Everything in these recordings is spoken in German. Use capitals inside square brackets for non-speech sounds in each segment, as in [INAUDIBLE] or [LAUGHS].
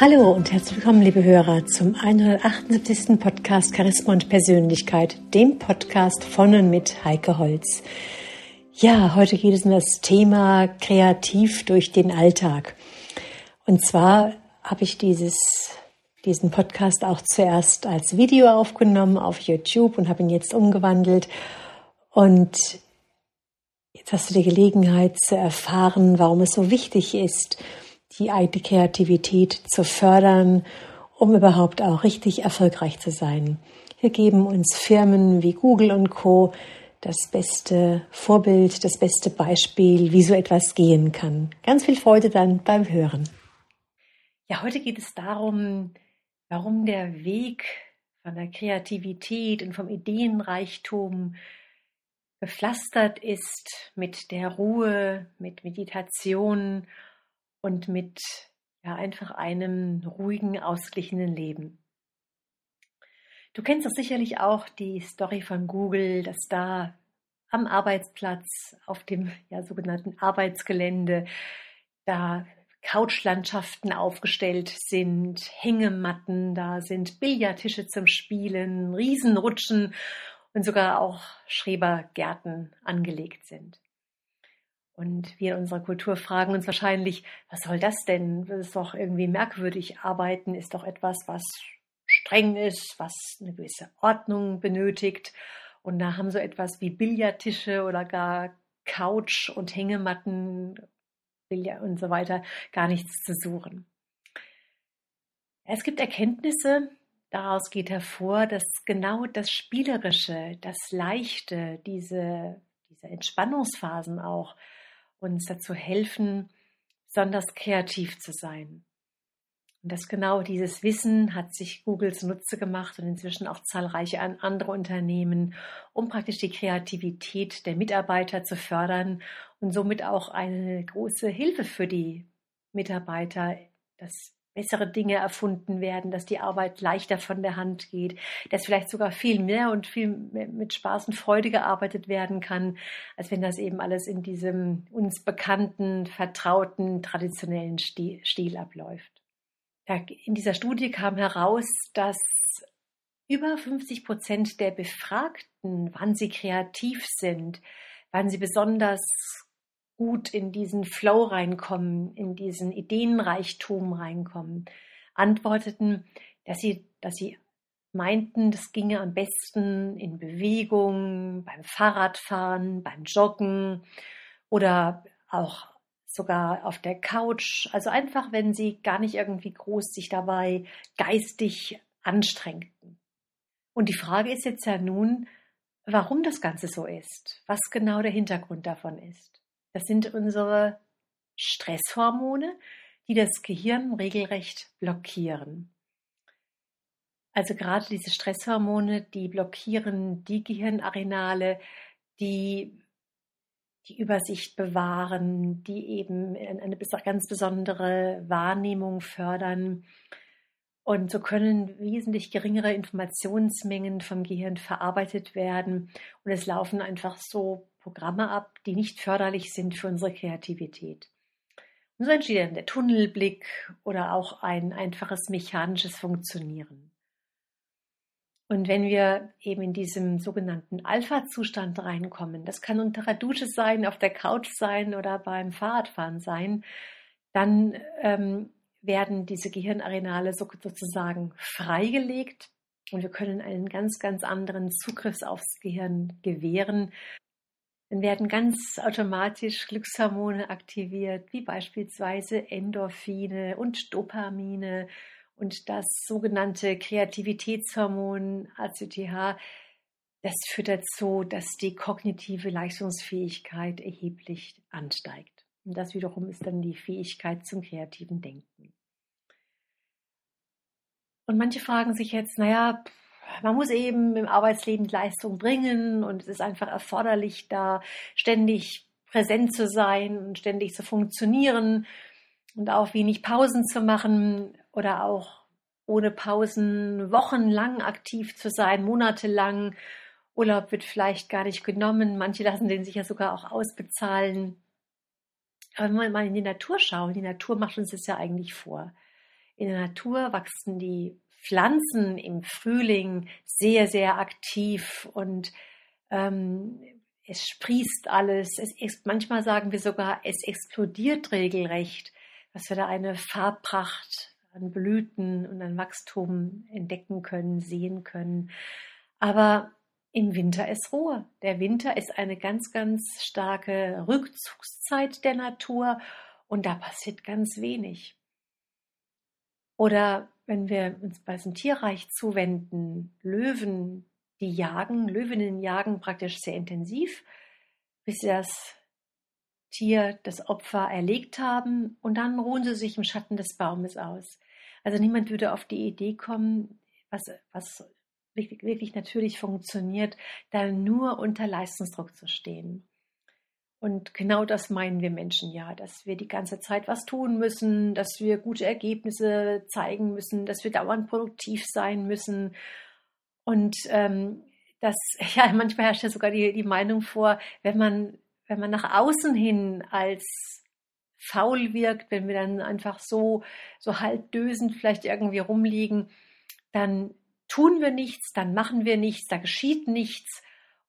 Hallo und herzlich willkommen, liebe Hörer, zum 178. Podcast Charisma und Persönlichkeit, dem Podcast von und mit Heike Holz. Ja, heute geht es um das Thema kreativ durch den Alltag. Und zwar habe ich dieses, diesen Podcast auch zuerst als Video aufgenommen auf YouTube und habe ihn jetzt umgewandelt. Und jetzt hast du die Gelegenheit zu erfahren, warum es so wichtig ist, die Kreativität zu fördern, um überhaupt auch richtig erfolgreich zu sein. Hier geben uns Firmen wie Google und Co das beste Vorbild, das beste Beispiel, wie so etwas gehen kann. Ganz viel Freude dann beim Hören. Ja, heute geht es darum, warum der Weg von der Kreativität und vom Ideenreichtum gepflastert ist mit der Ruhe, mit Meditation und mit ja, einfach einem ruhigen, ausgeglichenen Leben. Du kennst doch sicherlich auch die Story von Google, dass da am Arbeitsplatz, auf dem ja, sogenannten Arbeitsgelände, da Couchlandschaften aufgestellt sind, Hängematten da sind, Billardtische zum Spielen, Riesenrutschen und sogar auch Schrebergärten angelegt sind. Und wir in unserer Kultur fragen uns wahrscheinlich, was soll das denn? Das ist doch irgendwie merkwürdig. Arbeiten ist doch etwas, was streng ist, was eine gewisse Ordnung benötigt. Und da haben so etwas wie Billardtische oder gar Couch und Hängematten und so weiter gar nichts zu suchen. Es gibt Erkenntnisse, daraus geht hervor, dass genau das Spielerische, das Leichte, diese, diese Entspannungsphasen auch uns dazu helfen, besonders kreativ zu sein. Und das genau dieses Wissen hat sich Google zunutze gemacht und inzwischen auch zahlreiche andere Unternehmen, um praktisch die Kreativität der Mitarbeiter zu fördern und somit auch eine große Hilfe für die Mitarbeiter, dass bessere Dinge erfunden werden, dass die Arbeit leichter von der Hand geht, dass vielleicht sogar viel mehr und viel mit Spaß und Freude gearbeitet werden kann, als wenn das eben alles in diesem uns bekannten, vertrauten, traditionellen Stil, abläuft. In dieser Studie kam heraus, dass über 50 Prozent der Befragten, wann sie kreativ sind, wann sie besonders gut in diesen Flow reinkommen, in diesen Ideenreichtum reinkommen, antworteten, dass sie, dass sie meinten, das ginge am besten in Bewegung, beim Fahrradfahren, beim Joggen oder auch sogar auf der Couch. Also einfach, wenn sie gar nicht irgendwie groß sich dabei geistig anstrengten. Und die Frage ist jetzt ja nun, warum das Ganze so ist, was genau der Hintergrund davon ist. Das sind unsere Stresshormone, die das Gehirn regelrecht blockieren. Also gerade diese Stresshormone, die blockieren die Gehirnareale, die die Übersicht bewahren, die eben eine ganz besondere Wahrnehmung fördern. Und so können wesentlich geringere Informationsmengen vom Gehirn verarbeitet werden. Und es laufen einfach so Programme ab, die nicht förderlich sind für unsere Kreativität. Und so entsteht dann der Tunnelblick oder auch ein einfaches mechanisches Funktionieren. Und wenn wir eben in diesem sogenannten Alpha-Zustand reinkommen, das kann unter der Dusche sein, auf der Couch sein oder beim Fahrradfahren sein, dann ähm, werden diese Gehirnareale so, sozusagen freigelegt und wir können einen ganz, ganz anderen Zugriff aufs Gehirn gewähren, dann werden ganz automatisch Glückshormone aktiviert, wie beispielsweise Endorphine und Dopamine und das sogenannte Kreativitätshormon ACTH. Das führt dazu, dass die kognitive Leistungsfähigkeit erheblich ansteigt. Und das wiederum ist dann die Fähigkeit zum kreativen Denken. Und manche fragen sich jetzt, naja, man muss eben im Arbeitsleben Leistung bringen und es ist einfach erforderlich, da ständig präsent zu sein und ständig zu funktionieren und auch wenig Pausen zu machen oder auch ohne Pausen wochenlang aktiv zu sein, monatelang. Urlaub wird vielleicht gar nicht genommen. Manche lassen den sich ja sogar auch ausbezahlen. Aber wenn wir mal in die Natur schauen, die Natur macht uns das ja eigentlich vor In der Natur wachsen die Pflanzen im Frühling sehr, sehr aktiv und ähm, es sprießt alles. Es ist, manchmal sagen wir sogar, es explodiert regelrecht, dass wir da eine Farbpracht an Blüten und an Wachstum entdecken können, sehen können. Aber im Winter ist Ruhe. Der Winter ist eine ganz, ganz starke Rückzugszeit der Natur und da passiert ganz wenig. Oder wenn wir uns bei diesem Tierreich zuwenden, Löwen, die jagen, Löwinnen jagen praktisch sehr intensiv, bis sie das Tier, das Opfer erlegt haben und dann ruhen sie sich im Schatten des Baumes aus. Also niemand würde auf die Idee kommen, was, was wirklich, wirklich natürlich funktioniert, da nur unter Leistungsdruck zu stehen. Und genau das meinen wir Menschen ja, dass wir die ganze Zeit was tun müssen, dass wir gute Ergebnisse zeigen müssen, dass wir dauernd produktiv sein müssen. Und ähm, das, [LAUGHS] ja, manchmal herrscht ja sogar die, die Meinung vor, wenn man, wenn man nach außen hin als faul wirkt, wenn wir dann einfach so, so halbdösend vielleicht irgendwie rumliegen, dann tun wir nichts, dann machen wir nichts, da geschieht nichts.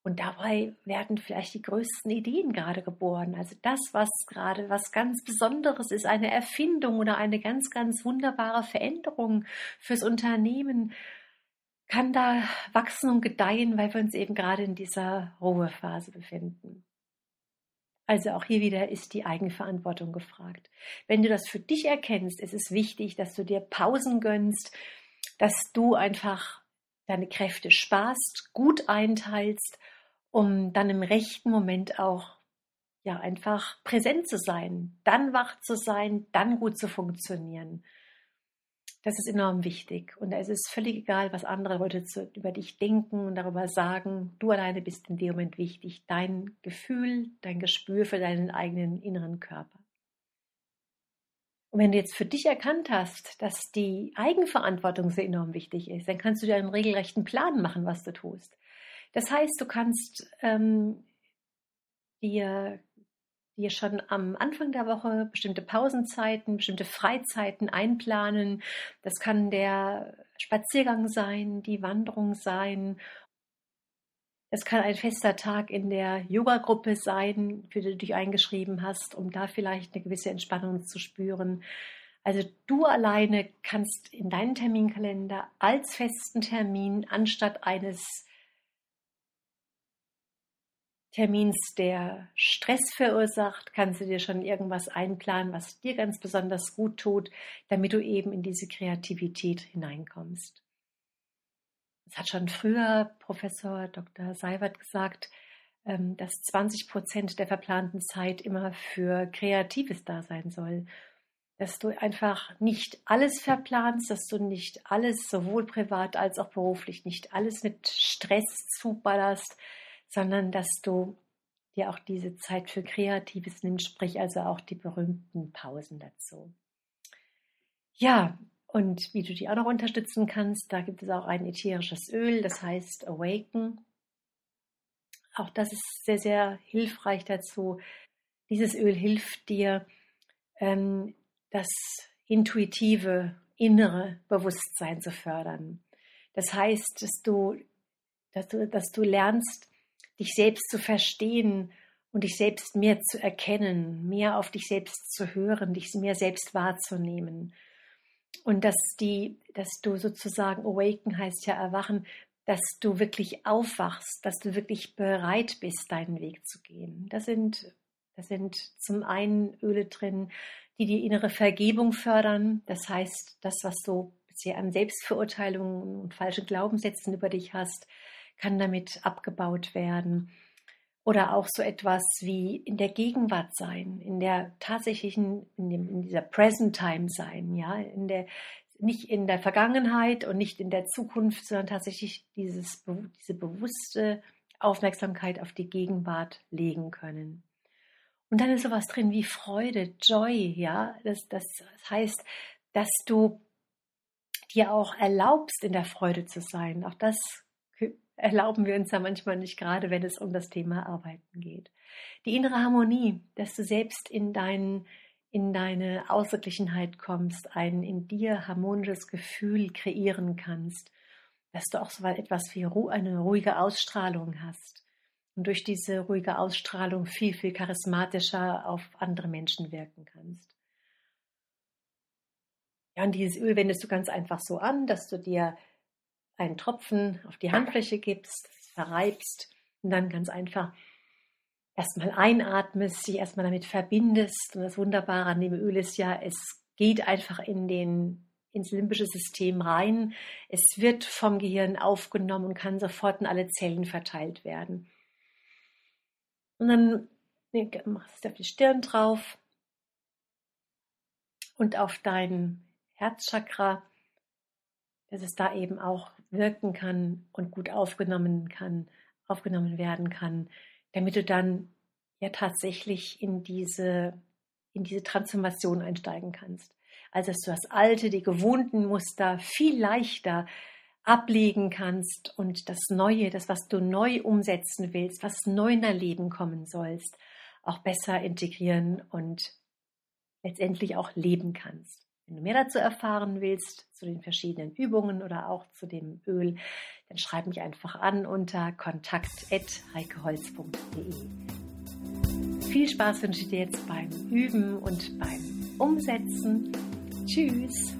Und dabei werden vielleicht die größten Ideen gerade geboren. Also das, was gerade was ganz Besonderes ist, eine Erfindung oder eine ganz, ganz wunderbare Veränderung fürs Unternehmen, kann da wachsen und gedeihen, weil wir uns eben gerade in dieser Ruhephase befinden. Also auch hier wieder ist die Eigenverantwortung gefragt. Wenn du das für dich erkennst, ist es wichtig, dass du dir Pausen gönnst, dass du einfach deine Kräfte sparst, gut einteilst, um dann im rechten Moment auch ja einfach präsent zu sein, dann wach zu sein, dann gut zu funktionieren. Das ist enorm wichtig. Und es ist völlig egal, was andere Leute über dich denken und darüber sagen. Du alleine bist in dem Moment wichtig. Dein Gefühl, dein Gespür für deinen eigenen inneren Körper. Und wenn du jetzt für dich erkannt hast, dass die Eigenverantwortung so enorm wichtig ist, dann kannst du dir einen regelrechten Plan machen, was du tust. Das heißt, du kannst ähm, dir, dir schon am Anfang der Woche bestimmte Pausenzeiten, bestimmte Freizeiten einplanen. Das kann der Spaziergang sein, die Wanderung sein es kann ein fester Tag in der Yoga-Gruppe sein, für die du dich eingeschrieben hast, um da vielleicht eine gewisse Entspannung zu spüren. Also du alleine kannst in deinen Terminkalender als festen Termin anstatt eines Termins, der Stress verursacht, kannst du dir schon irgendwas einplanen, was dir ganz besonders gut tut, damit du eben in diese Kreativität hineinkommst. Es hat schon früher Professor Dr. Seiwert gesagt, ähm, dass 20 Prozent der verplanten Zeit immer für Kreatives da sein soll. Dass du einfach nicht alles verplanst, dass du nicht alles, sowohl privat als auch beruflich, nicht alles mit Stress zuballerst, sondern dass du dir auch diese Zeit für Kreatives nimmst, sprich also auch die berühmten Pausen dazu. Ja, und wie du die auch noch unterstützen kannst, da gibt es auch ein ätherisches Öl, das heißt Awaken. Auch das ist sehr, sehr hilfreich dazu. Dieses Öl hilft dir, ähm, das intuitive, innere Bewusstsein zu fördern. Das heißt, dass du, dass du, dass du lernst, dich selbst zu verstehen und dich selbst mehr zu erkennen, mehr auf dich selbst zu hören, dich mehr selbst wahrzunehmen und dass die, dass du sozusagen awaken heißt ja erwachen, dass du wirklich aufwachst, dass du wirklich bereit bist, deinen Weg zu gehen. Das sind, das sind zum einen Öle drin, die die innere Vergebung fördern. Das heißt, das, was du bisher an Selbstverurteilungen und falschen Glaubenssätzen über dich hast, kann damit abgebaut werden. Oder auch so etwas wie in der Gegenwart sein, in der tatsächlichen, in, dem, in dieser Present Time sein, ja, in der, nicht in der Vergangenheit und nicht in der Zukunft, sondern tatsächlich dieses, diese bewusste Aufmerksamkeit auf die Gegenwart legen können. Und dann ist sowas drin wie Freude, Joy, ja, das, das heißt, dass du dir auch erlaubst, in der Freude zu sein. Auch das erlauben wir uns ja manchmal nicht, gerade wenn es um das Thema Arbeiten geht. Die innere Harmonie, dass du selbst in deinen in deine Ausgeglichenheit kommst, ein in dir harmonisches Gefühl kreieren kannst, dass du auch so etwas wie eine ruhige Ausstrahlung hast und durch diese ruhige Ausstrahlung viel, viel charismatischer auf andere Menschen wirken kannst. Ja, und dieses Öl wendest du ganz einfach so an, dass du dir einen Tropfen auf die Handfläche gibst, verreibst und dann ganz einfach erstmal einatmest, dich erstmal damit verbindest. Und das Wunderbare an dem Öl ist ja, es geht einfach in den, ins limbische System rein. Es wird vom Gehirn aufgenommen und kann sofort in alle Zellen verteilt werden. Und dann machst du auf die Stirn drauf und auf dein Herzchakra, dass es da eben auch wirken kann und gut aufgenommen kann, aufgenommen werden kann damit du dann ja tatsächlich in diese, in diese Transformation einsteigen kannst. Also dass du das alte, die gewohnten Muster viel leichter ablegen kannst und das Neue, das, was du neu umsetzen willst, was neu in dein Leben kommen sollst, auch besser integrieren und letztendlich auch leben kannst. Wenn du mehr dazu erfahren willst, zu den verschiedenen Übungen oder auch zu dem Öl, dann schreib mich einfach an unter kontakt.heikeholz.de. Viel Spaß wünsche ich dir jetzt beim Üben und beim Umsetzen. Tschüss!